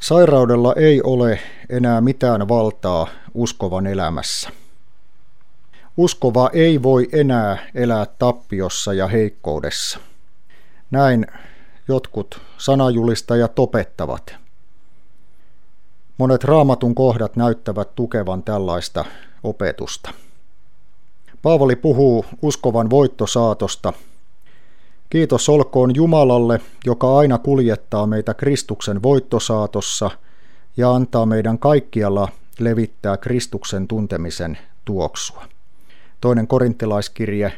Sairaudella ei ole enää mitään valtaa uskovan elämässä. Uskova ei voi enää elää tappiossa ja heikkoudessa. Näin jotkut sanajulistajat opettavat. Monet raamatun kohdat näyttävät tukevan tällaista opetusta. Paavali puhuu uskovan voittosaatosta. Kiitos olkoon Jumalalle, joka aina kuljettaa meitä Kristuksen voittosaatossa ja antaa meidän kaikkialla levittää Kristuksen tuntemisen tuoksua. Toinen korintilaiskirje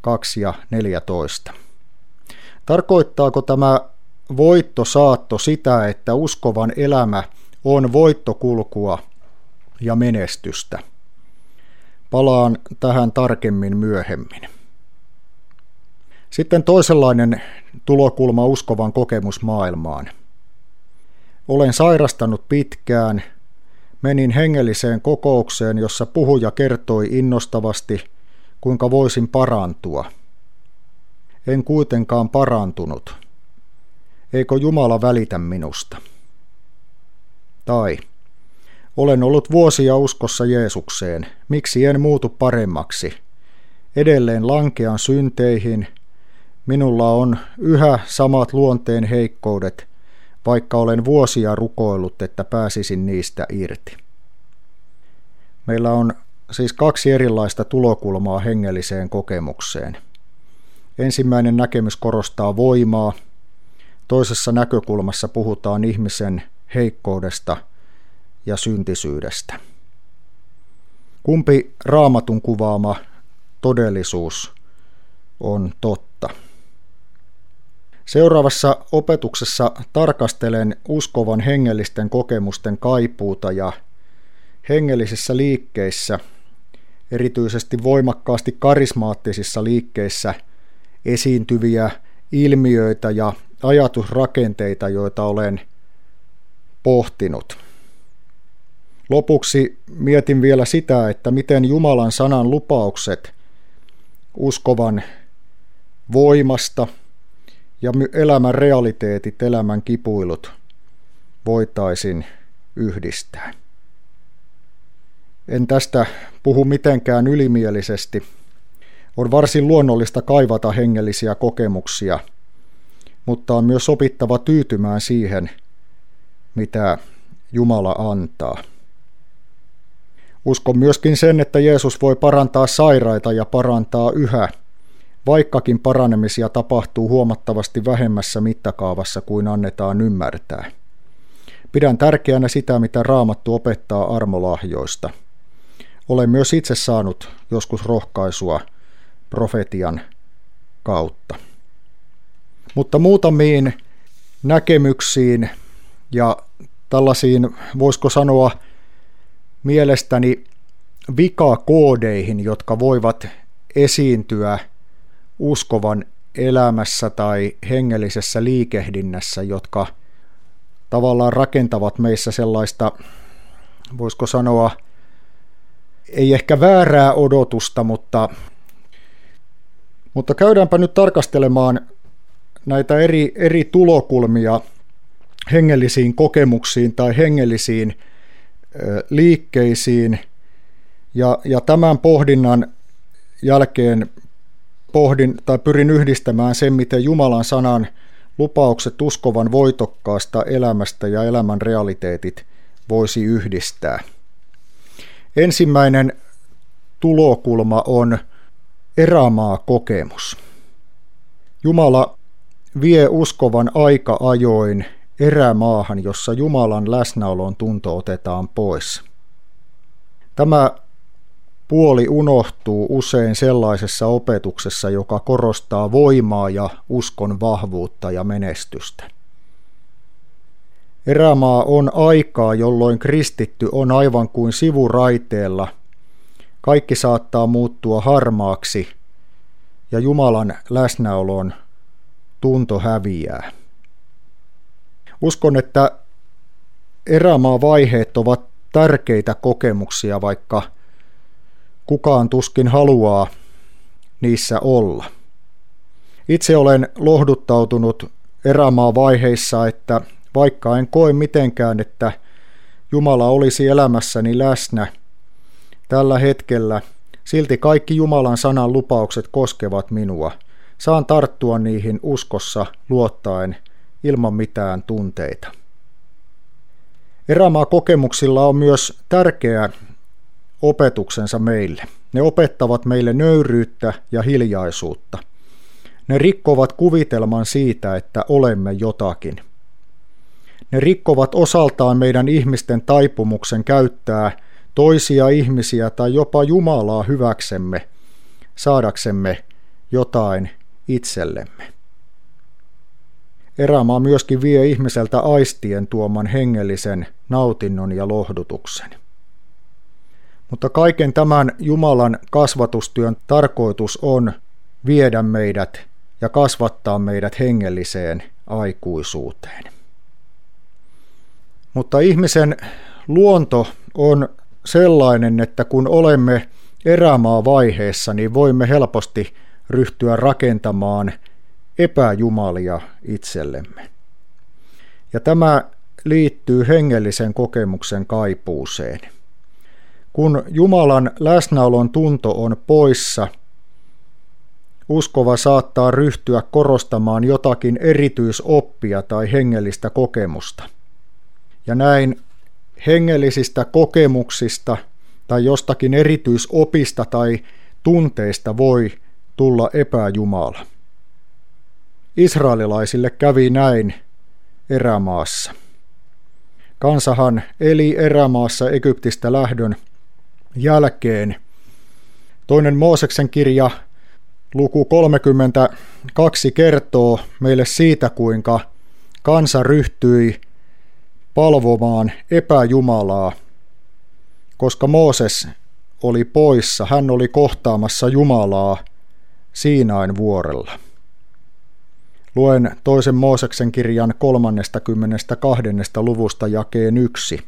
2 ja 14. Tarkoittaako tämä voittosaatto sitä, että uskovan elämä on voittokulkua ja menestystä? Palaan tähän tarkemmin myöhemmin. Sitten toisenlainen tulokulma uskovan kokemusmaailmaan. Olen sairastanut pitkään, menin hengelliseen kokoukseen, jossa puhuja kertoi innostavasti, kuinka voisin parantua. En kuitenkaan parantunut. Eikö Jumala välitä minusta? Tai olen ollut vuosia uskossa Jeesukseen. Miksi en muutu paremmaksi? Edelleen lankean synteihin. Minulla on yhä samat luonteen heikkoudet, vaikka olen vuosia rukoillut, että pääsisin niistä irti. Meillä on siis kaksi erilaista tulokulmaa hengelliseen kokemukseen. Ensimmäinen näkemys korostaa voimaa, toisessa näkökulmassa puhutaan ihmisen heikkoudesta – ja syntisyydestä. Kumpi raamatun kuvaama todellisuus on totta? Seuraavassa opetuksessa tarkastelen uskovan hengellisten kokemusten kaipuuta ja hengellisissä liikkeissä, erityisesti voimakkaasti karismaattisissa liikkeissä, esiintyviä ilmiöitä ja ajatusrakenteita, joita olen pohtinut. Lopuksi mietin vielä sitä, että miten Jumalan sanan lupaukset uskovan voimasta ja elämän realiteetit, elämän kipuilut voitaisiin yhdistää. En tästä puhu mitenkään ylimielisesti. On varsin luonnollista kaivata hengellisiä kokemuksia, mutta on myös opittava tyytymään siihen, mitä Jumala antaa. Uskon myöskin sen, että Jeesus voi parantaa sairaita ja parantaa yhä, vaikkakin paranemisia tapahtuu huomattavasti vähemmässä mittakaavassa kuin annetaan ymmärtää. Pidän tärkeänä sitä, mitä Raamattu opettaa armolahjoista. Olen myös itse saanut joskus rohkaisua profetian kautta. Mutta muutamiin näkemyksiin ja tällaisiin, voisiko sanoa, mielestäni vikakoodeihin, jotka voivat esiintyä uskovan elämässä tai hengellisessä liikehdinnässä, jotka tavallaan rakentavat meissä sellaista, voisiko sanoa, ei ehkä väärää odotusta, mutta, mutta käydäänpä nyt tarkastelemaan näitä eri, eri tulokulmia hengellisiin kokemuksiin tai hengellisiin liikkeisiin. Ja, ja tämän pohdinnan jälkeen pohdin tai pyrin yhdistämään sen, miten Jumalan sanan lupaukset uskovan voitokkaasta elämästä ja elämän realiteetit voisi yhdistää. Ensimmäinen tulokulma on erämaa kokemus. Jumala vie uskovan aika ajoin erämaahan, jossa Jumalan läsnäolon tunto otetaan pois. Tämä puoli unohtuu usein sellaisessa opetuksessa, joka korostaa voimaa ja uskon vahvuutta ja menestystä. Erämaa on aikaa, jolloin kristitty on aivan kuin sivuraiteella. Kaikki saattaa muuttua harmaaksi ja Jumalan läsnäolon tunto häviää. Uskon, että erämaa-vaiheet ovat tärkeitä kokemuksia, vaikka kukaan tuskin haluaa niissä olla. Itse olen lohduttautunut erämaa-vaiheissa, että vaikka en koe mitenkään, että Jumala olisi elämässäni läsnä tällä hetkellä, silti kaikki Jumalan sanan lupaukset koskevat minua. Saan tarttua niihin uskossa luottaen ilman mitään tunteita. Erämaa kokemuksilla on myös tärkeä opetuksensa meille. Ne opettavat meille nöyryyttä ja hiljaisuutta. Ne rikkovat kuvitelman siitä, että olemme jotakin. Ne rikkovat osaltaan meidän ihmisten taipumuksen käyttää toisia ihmisiä tai jopa Jumalaa hyväksemme, saadaksemme jotain itsellemme. Erämaa myöskin vie ihmiseltä aistien tuoman hengellisen nautinnon ja lohdutuksen. Mutta kaiken tämän Jumalan kasvatustyön tarkoitus on viedä meidät ja kasvattaa meidät hengelliseen aikuisuuteen. Mutta ihmisen luonto on sellainen, että kun olemme erämaa vaiheessa, niin voimme helposti ryhtyä rakentamaan epäjumalia itsellemme. Ja tämä liittyy hengellisen kokemuksen kaipuuseen. Kun Jumalan läsnäolon tunto on poissa, uskova saattaa ryhtyä korostamaan jotakin erityisoppia tai hengellistä kokemusta. Ja näin hengellisistä kokemuksista tai jostakin erityisopista tai tunteista voi tulla epäjumala. Israelilaisille kävi näin erämaassa. Kansahan eli erämaassa Egyptistä lähdön jälkeen. Toinen Mooseksen kirja luku 32 kertoo meille siitä, kuinka kansa ryhtyi palvomaan epäjumalaa, koska Mooses oli poissa, hän oli kohtaamassa Jumalaa Siinain vuorella. Luen toisen Mooseksen kirjan 32. luvusta jakeen yksi.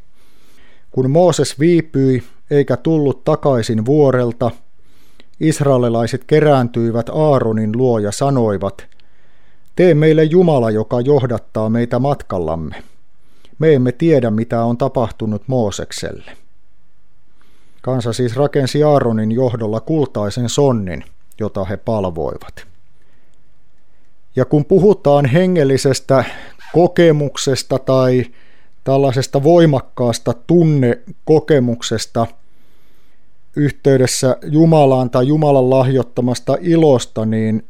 Kun Mooses viipyi eikä tullut takaisin vuorelta, israelilaiset kerääntyivät Aaronin luo ja sanoivat, Tee meille Jumala, joka johdattaa meitä matkallamme. Me emme tiedä, mitä on tapahtunut Moosekselle. Kansa siis rakensi Aaronin johdolla kultaisen sonnin, jota he palvoivat. Ja kun puhutaan hengellisestä kokemuksesta tai tällaisesta voimakkaasta tunnekokemuksesta yhteydessä Jumalaan tai Jumalan lahjoittamasta ilosta, niin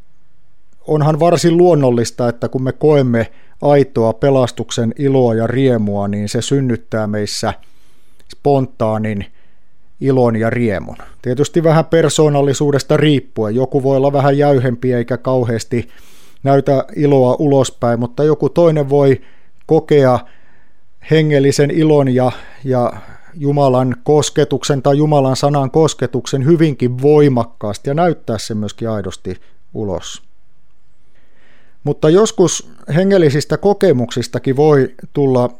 onhan varsin luonnollista, että kun me koemme aitoa pelastuksen iloa ja riemua, niin se synnyttää meissä spontaanin ilon ja riemun. Tietysti vähän persoonallisuudesta riippuen. Joku voi olla vähän jäyhempi eikä kauheasti näytä iloa ulospäin, mutta joku toinen voi kokea hengellisen ilon ja, ja Jumalan kosketuksen tai Jumalan sanan kosketuksen hyvinkin voimakkaasti ja näyttää se myöskin aidosti ulos. Mutta joskus hengellisistä kokemuksistakin voi tulla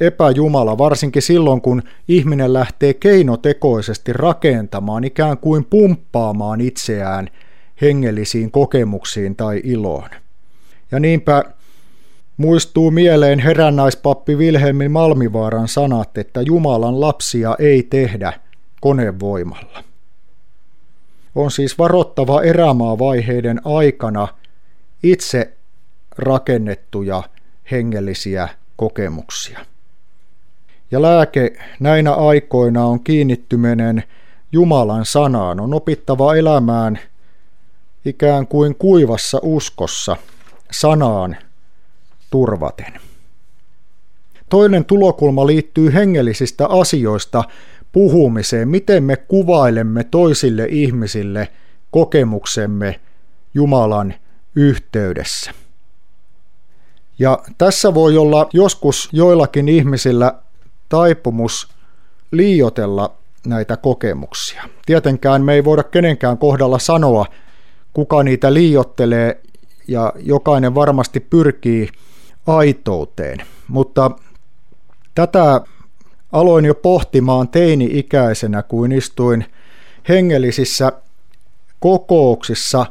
epäjumala, varsinkin silloin kun ihminen lähtee keinotekoisesti rakentamaan, ikään kuin pumppaamaan itseään hengellisiin kokemuksiin tai iloon. Ja niinpä muistuu mieleen herännäispappi Vilhelmin Malmivaaran sanat, että Jumalan lapsia ei tehdä konevoimalla. On siis varottava erämaavaiheiden aikana itse rakennettuja hengellisiä kokemuksia. Ja lääke näinä aikoina on kiinnittyminen Jumalan sanaan. On opittava elämään ikään kuin kuivassa uskossa sanaan turvaten. Toinen tulokulma liittyy hengellisistä asioista puhumiseen, miten me kuvailemme toisille ihmisille kokemuksemme Jumalan yhteydessä. Ja tässä voi olla joskus joillakin ihmisillä taipumus liiotella näitä kokemuksia. Tietenkään me ei voida kenenkään kohdalla sanoa, kuka niitä liiottelee, ja jokainen varmasti pyrkii aitouteen. Mutta tätä aloin jo pohtimaan teini-ikäisenä, kuin istuin hengellisissä kokouksissa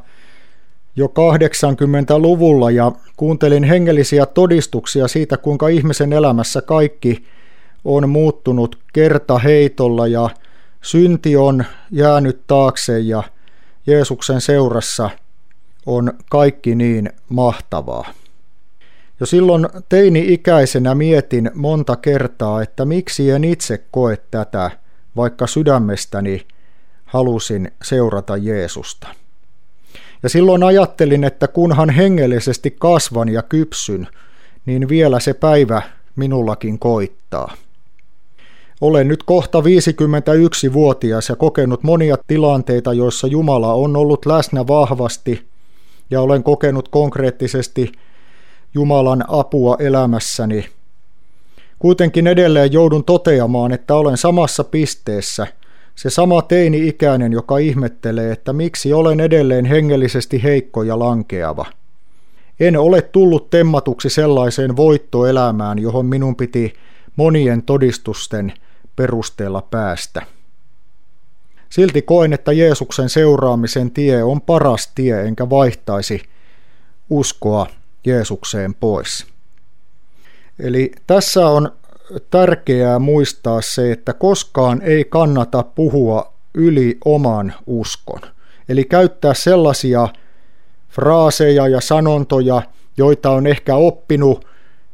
jo 80-luvulla ja kuuntelin hengellisiä todistuksia siitä, kuinka ihmisen elämässä kaikki on muuttunut kertaheitolla ja synti on jäänyt taakse ja Jeesuksen seurassa on kaikki niin mahtavaa. Jo silloin teini-ikäisenä mietin monta kertaa, että miksi en itse koe tätä, vaikka sydämestäni halusin seurata Jeesusta. Ja silloin ajattelin, että kunhan hengellisesti kasvan ja kypsyn, niin vielä se päivä minullakin koittaa. Olen nyt kohta 51-vuotias ja kokenut monia tilanteita, joissa Jumala on ollut läsnä vahvasti ja olen kokenut konkreettisesti Jumalan apua elämässäni. Kuitenkin edelleen joudun toteamaan, että olen samassa pisteessä, se sama teini-ikäinen, joka ihmettelee, että miksi olen edelleen hengellisesti heikko ja lankeava. En ole tullut temmatuksi sellaiseen voittoelämään, johon minun piti monien todistusten perusteella päästä. Silti koen, että Jeesuksen seuraamisen tie on paras tie, enkä vaihtaisi uskoa Jeesukseen pois. Eli tässä on tärkeää muistaa se, että koskaan ei kannata puhua yli oman uskon. Eli käyttää sellaisia fraaseja ja sanontoja, joita on ehkä oppinut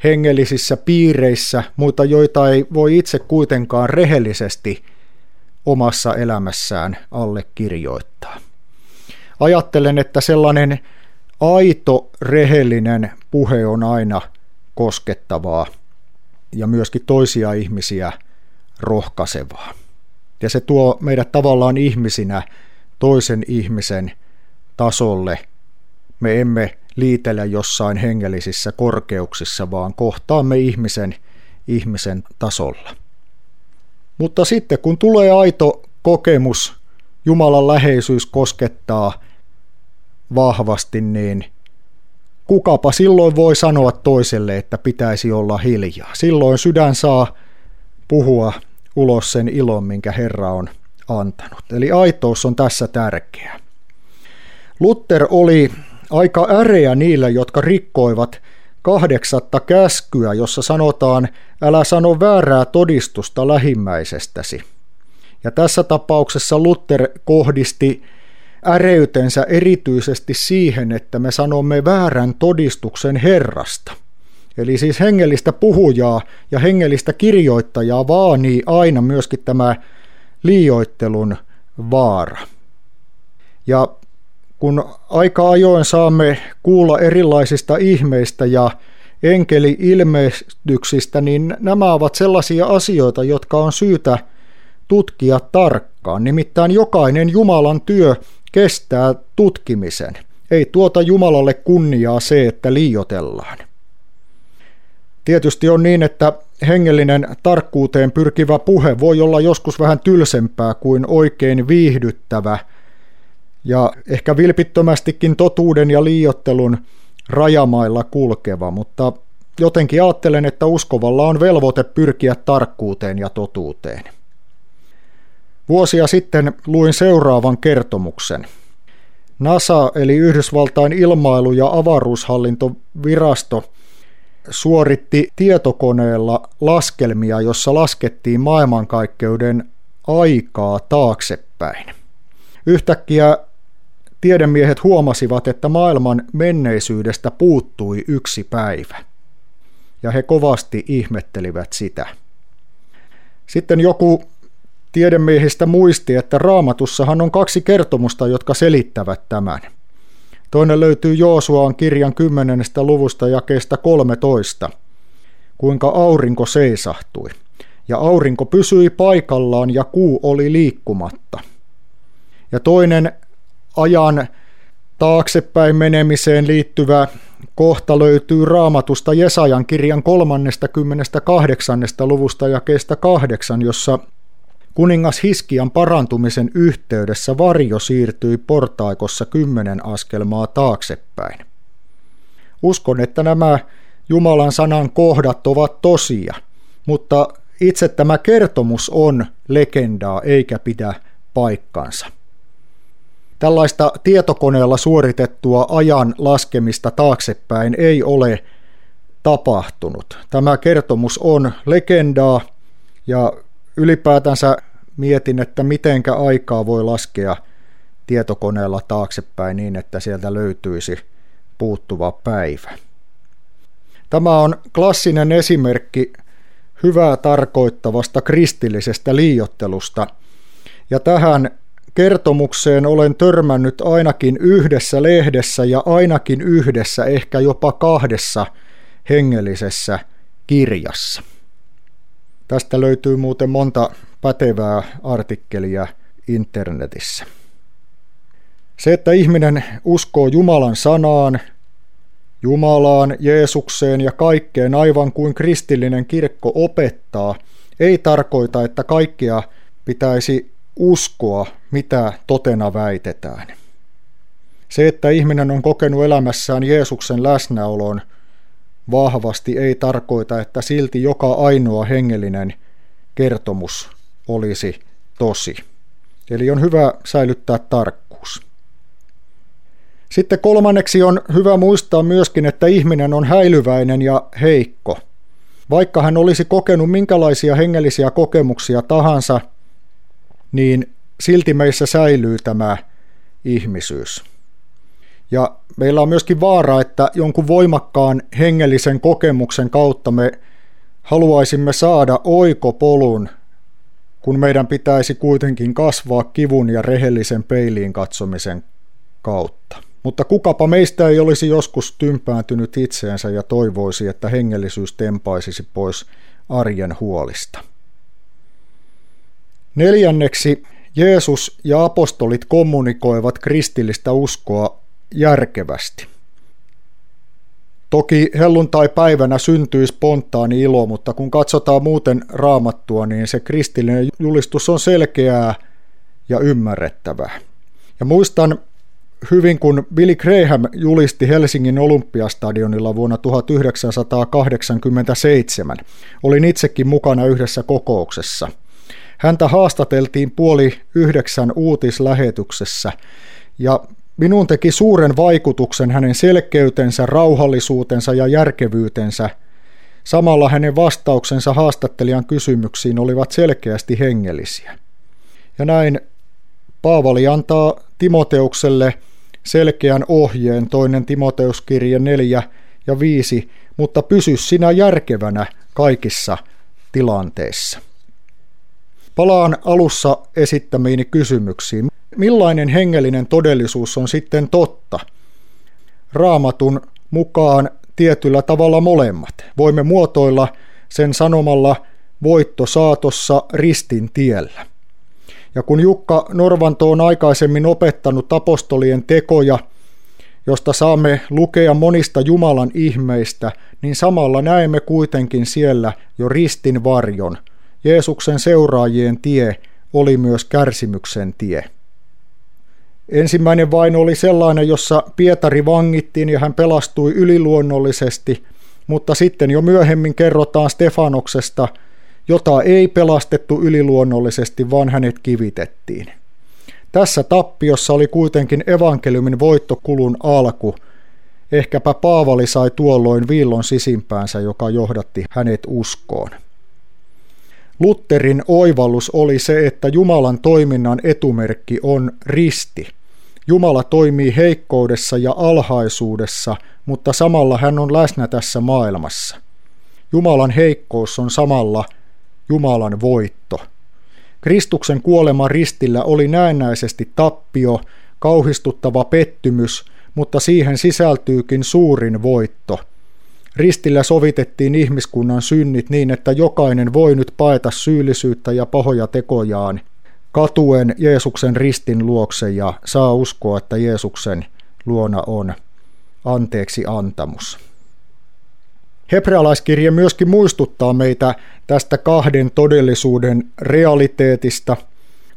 hengellisissä piireissä, mutta joita ei voi itse kuitenkaan rehellisesti omassa elämässään allekirjoittaa. Ajattelen, että sellainen aito, rehellinen puhe on aina koskettavaa ja myöskin toisia ihmisiä rohkaisevaa. Ja se tuo meidät tavallaan ihmisinä toisen ihmisen tasolle. Me emme liitellä jossain hengellisissä korkeuksissa, vaan kohtaamme ihmisen ihmisen tasolla. Mutta sitten kun tulee aito kokemus, Jumalan läheisyys koskettaa vahvasti, niin kukapa silloin voi sanoa toiselle, että pitäisi olla hiljaa. Silloin sydän saa puhua ulos sen ilon, minkä Herra on antanut. Eli aitous on tässä tärkeä. Luther oli aika äreä niillä, jotka rikkoivat kahdeksatta käskyä, jossa sanotaan, älä sano väärää todistusta lähimmäisestäsi. Ja tässä tapauksessa Luther kohdisti äreytensä erityisesti siihen, että me sanomme väärän todistuksen Herrasta. Eli siis hengellistä puhujaa ja hengellistä kirjoittajaa vaanii aina myöskin tämä liioittelun vaara. Ja kun aika ajoin saamme kuulla erilaisista ihmeistä ja enkeli-ilmestyksistä, niin nämä ovat sellaisia asioita, jotka on syytä tutkia tarkkaan. Nimittäin jokainen Jumalan työ kestää tutkimisen. Ei tuota Jumalalle kunniaa se, että liiotellaan. Tietysti on niin, että hengellinen tarkkuuteen pyrkivä puhe voi olla joskus vähän tylsempää kuin oikein viihdyttävä ja ehkä vilpittömästikin totuuden ja liiottelun rajamailla kulkeva, mutta jotenkin ajattelen, että uskovalla on velvoite pyrkiä tarkkuuteen ja totuuteen. Vuosia sitten luin seuraavan kertomuksen. NASA eli Yhdysvaltain ilmailu- ja avaruushallintovirasto suoritti tietokoneella laskelmia, jossa laskettiin maailmankaikkeuden aikaa taaksepäin. Yhtäkkiä tiedemiehet huomasivat, että maailman menneisyydestä puuttui yksi päivä. Ja he kovasti ihmettelivät sitä. Sitten joku tiedemiehistä muisti, että raamatussahan on kaksi kertomusta, jotka selittävät tämän. Toinen löytyy Joosuaan kirjan 10. luvusta jakeesta 13, kuinka aurinko seisahtui. Ja aurinko pysyi paikallaan ja kuu oli liikkumatta. Ja toinen ajan taaksepäin menemiseen liittyvä kohta löytyy raamatusta Jesajan kirjan 38. luvusta jakeesta 8, jossa Kuningas Hiskian parantumisen yhteydessä varjo siirtyi portaikossa kymmenen askelmaa taaksepäin. Uskon, että nämä Jumalan sanan kohdat ovat tosia, mutta itse tämä kertomus on legendaa eikä pidä paikkansa. tällaista tietokoneella suoritettua ajan laskemista taaksepäin ei ole tapahtunut. Tämä kertomus on legendaa ja ylipäätänsä mietin, että mitenkä aikaa voi laskea tietokoneella taaksepäin niin, että sieltä löytyisi puuttuva päivä. Tämä on klassinen esimerkki hyvää tarkoittavasta kristillisestä liiottelusta, ja tähän kertomukseen olen törmännyt ainakin yhdessä lehdessä ja ainakin yhdessä, ehkä jopa kahdessa hengellisessä kirjassa. Tästä löytyy muuten monta pätevää artikkelia internetissä. Se, että ihminen uskoo Jumalan sanaan, Jumalaan, Jeesukseen ja kaikkeen aivan kuin kristillinen kirkko opettaa, ei tarkoita, että kaikkea pitäisi uskoa, mitä totena väitetään. Se, että ihminen on kokenut elämässään Jeesuksen läsnäolon vahvasti, ei tarkoita, että silti joka ainoa hengellinen kertomus olisi tosi. Eli on hyvä säilyttää tarkkuus. Sitten kolmanneksi on hyvä muistaa myöskin, että ihminen on häilyväinen ja heikko. Vaikka hän olisi kokenut minkälaisia hengellisiä kokemuksia tahansa, niin silti meissä säilyy tämä ihmisyys. Ja meillä on myöskin vaara, että jonkun voimakkaan hengellisen kokemuksen kautta me haluaisimme saada oikopolun, kun meidän pitäisi kuitenkin kasvaa kivun ja rehellisen peiliin katsomisen kautta. Mutta kukapa meistä ei olisi joskus tympääntynyt itseensä ja toivoisi, että hengellisyys tempaisisi pois arjen huolista. Neljänneksi Jeesus ja apostolit kommunikoivat kristillistä uskoa järkevästi. Toki helluntai-päivänä syntyi spontaani ilo, mutta kun katsotaan muuten raamattua, niin se kristillinen julistus on selkeää ja ymmärrettävää. Ja muistan hyvin, kun Billy Graham julisti Helsingin Olympiastadionilla vuonna 1987. Olin itsekin mukana yhdessä kokouksessa. Häntä haastateltiin puoli yhdeksän uutislähetyksessä ja Minuun teki suuren vaikutuksen hänen selkeytensä, rauhallisuutensa ja järkevyytensä. Samalla hänen vastauksensa haastattelijan kysymyksiin olivat selkeästi hengellisiä. Ja näin Paavali antaa Timoteukselle selkeän ohjeen toinen Timoteuskirje 4 ja 5, mutta pysy sinä järkevänä kaikissa tilanteissa. Palaan alussa esittämiini kysymyksiin. Millainen hengellinen todellisuus on sitten totta? Raamatun mukaan tietyllä tavalla molemmat. Voimme muotoilla sen sanomalla voitto saatossa ristin tiellä. Ja kun Jukka Norvanto on aikaisemmin opettanut apostolien tekoja, josta saamme lukea monista Jumalan ihmeistä, niin samalla näemme kuitenkin siellä jo ristin varjon. Jeesuksen seuraajien tie oli myös kärsimyksen tie. Ensimmäinen vain oli sellainen, jossa Pietari vangittiin ja hän pelastui yliluonnollisesti, mutta sitten jo myöhemmin kerrotaan Stefanoksesta, jota ei pelastettu yliluonnollisesti, vaan hänet kivitettiin. Tässä tappiossa oli kuitenkin evankeliumin voittokulun alku. Ehkäpä Paavali sai tuolloin viillon sisimpäänsä, joka johdatti hänet uskoon. Lutterin oivallus oli se, että Jumalan toiminnan etumerkki on risti. Jumala toimii heikkoudessa ja alhaisuudessa, mutta samalla hän on läsnä tässä maailmassa. Jumalan heikkous on samalla Jumalan voitto. Kristuksen kuolema ristillä oli näennäisesti tappio, kauhistuttava pettymys, mutta siihen sisältyykin suurin voitto. Ristillä sovitettiin ihmiskunnan synnit niin, että jokainen voi nyt paeta syyllisyyttä ja pahoja tekojaan, katuen Jeesuksen ristin luokse ja saa uskoa, että Jeesuksen luona on anteeksi antamus. Hebrealaiskirje myöskin muistuttaa meitä tästä kahden todellisuuden realiteetista,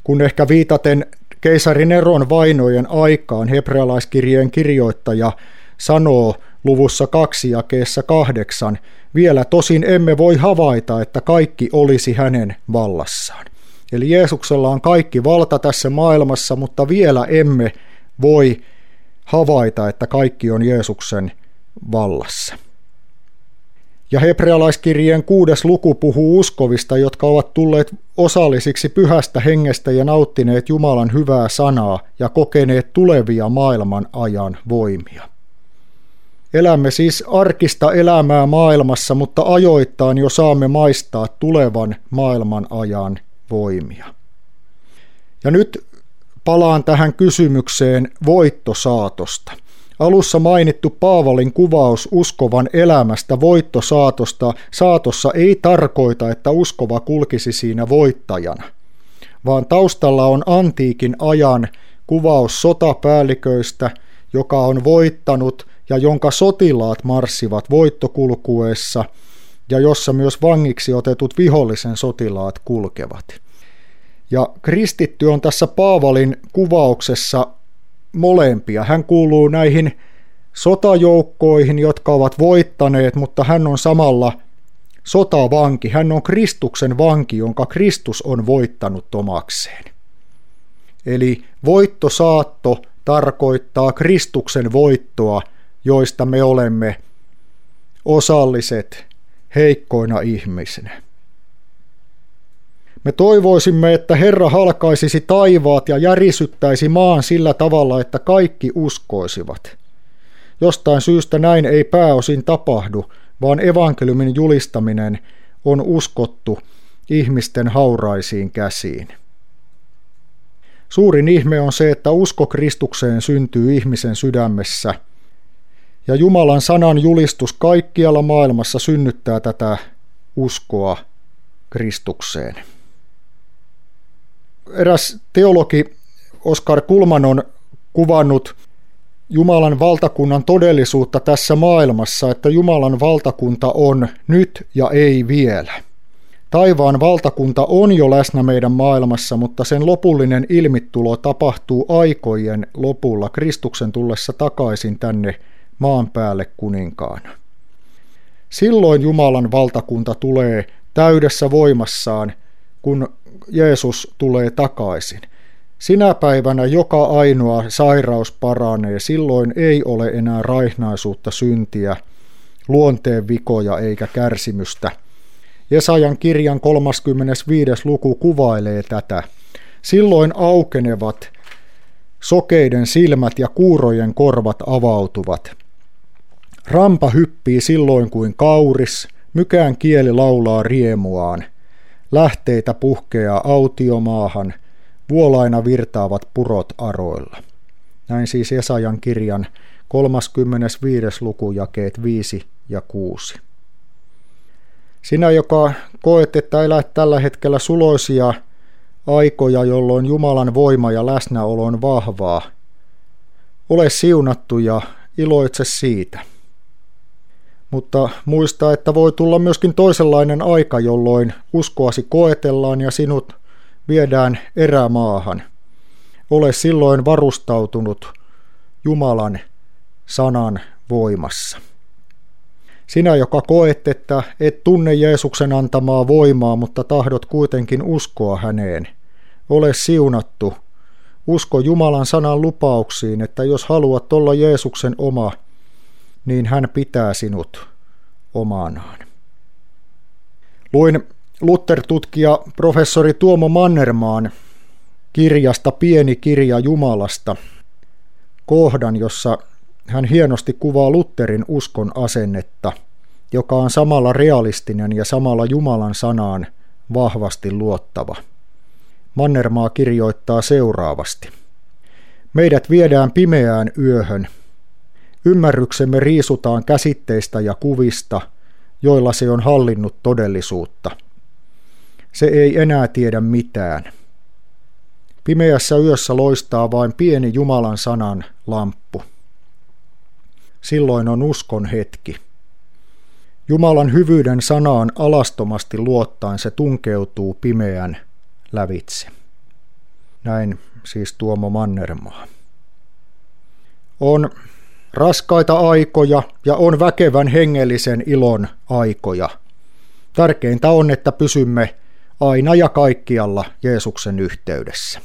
kun ehkä viitaten keisari Neron vainojen aikaan hebrealaiskirjeen kirjoittaja sanoo luvussa kaksi jakeessa kahdeksan, vielä tosin emme voi havaita, että kaikki olisi hänen vallassaan. Eli Jeesuksella on kaikki valta tässä maailmassa, mutta vielä emme voi havaita, että kaikki on Jeesuksen vallassa. Ja hebrealaiskirjeen kuudes luku puhuu uskovista, jotka ovat tulleet osallisiksi pyhästä hengestä ja nauttineet Jumalan hyvää sanaa ja kokeneet tulevia maailman ajan voimia. Elämme siis arkista elämää maailmassa, mutta ajoittain jo saamme maistaa tulevan maailman ajan voimia. Ja nyt palaan tähän kysymykseen voittosaatosta. Alussa mainittu Paavalin kuvaus uskovan elämästä voittosaatosta saatossa ei tarkoita, että uskova kulkisi siinä voittajana, vaan taustalla on antiikin ajan kuvaus sotapäälliköistä, joka on voittanut ja jonka sotilaat marssivat voittokulkuessa ja jossa myös vangiksi otetut vihollisen sotilaat kulkevat. Ja kristitty on tässä Paavalin kuvauksessa molempia. Hän kuuluu näihin sotajoukkoihin, jotka ovat voittaneet, mutta hän on samalla sotavanki. Hän on Kristuksen vanki, jonka Kristus on voittanut omakseen. Eli voittosaatto tarkoittaa Kristuksen voittoa, joista me olemme osalliset heikkoina ihmisinä. Me toivoisimme, että Herra halkaisisi taivaat ja järisyttäisi maan sillä tavalla, että kaikki uskoisivat. Jostain syystä näin ei pääosin tapahdu, vaan evankeliumin julistaminen on uskottu ihmisten hauraisiin käsiin. Suurin ihme on se, että usko Kristukseen syntyy ihmisen sydämessä, ja Jumalan sanan julistus kaikkialla maailmassa synnyttää tätä uskoa Kristukseen eräs teologi Oskar Kulman on kuvannut Jumalan valtakunnan todellisuutta tässä maailmassa, että Jumalan valtakunta on nyt ja ei vielä. Taivaan valtakunta on jo läsnä meidän maailmassa, mutta sen lopullinen ilmittulo tapahtuu aikojen lopulla Kristuksen tullessa takaisin tänne maan päälle kuninkaana. Silloin Jumalan valtakunta tulee täydessä voimassaan, kun Jeesus tulee takaisin. Sinä päivänä joka ainoa sairaus paranee, silloin ei ole enää raihnaisuutta syntiä, luonteen vikoja eikä kärsimystä. Jesajan kirjan 35. luku kuvailee tätä. Silloin aukenevat sokeiden silmät ja kuurojen korvat avautuvat. Rampa hyppii silloin kuin kauris, mykään kieli laulaa riemuaan – Lähteitä puhkeaa autiomaahan, vuolaina virtaavat purot aroilla. Näin siis Esajan kirjan 35. luku jakeet 5 ja 6. Sinä, joka koet, että elät tällä hetkellä suloisia aikoja, jolloin Jumalan voima ja läsnäolo on vahvaa, ole siunattu ja iloitse siitä. Mutta muista, että voi tulla myöskin toisenlainen aika, jolloin uskoasi koetellaan ja sinut viedään erämaahan. Ole silloin varustautunut Jumalan sanan voimassa. Sinä, joka koet, että et tunne Jeesuksen antamaa voimaa, mutta tahdot kuitenkin uskoa häneen, ole siunattu. Usko Jumalan sanan lupauksiin, että jos haluat olla Jeesuksen oma, niin hän pitää sinut omanaan. Luin Luther-tutkija professori Tuomo Mannermaan kirjasta Pieni kirja Jumalasta kohdan, jossa hän hienosti kuvaa Lutherin uskon asennetta, joka on samalla realistinen ja samalla Jumalan sanaan vahvasti luottava. Mannermaa kirjoittaa seuraavasti. Meidät viedään pimeään yöhön – Ymmärryksemme riisutaan käsitteistä ja kuvista, joilla se on hallinnut todellisuutta. Se ei enää tiedä mitään. Pimeässä yössä loistaa vain pieni Jumalan sanan lamppu. Silloin on uskon hetki. Jumalan hyvyyden sanaan alastomasti luottaen se tunkeutuu pimeän lävitse. Näin siis Tuomo Mannermaa. On raskaita aikoja ja on väkevän hengellisen ilon aikoja. Tärkeintä on, että pysymme aina ja kaikkialla Jeesuksen yhteydessä.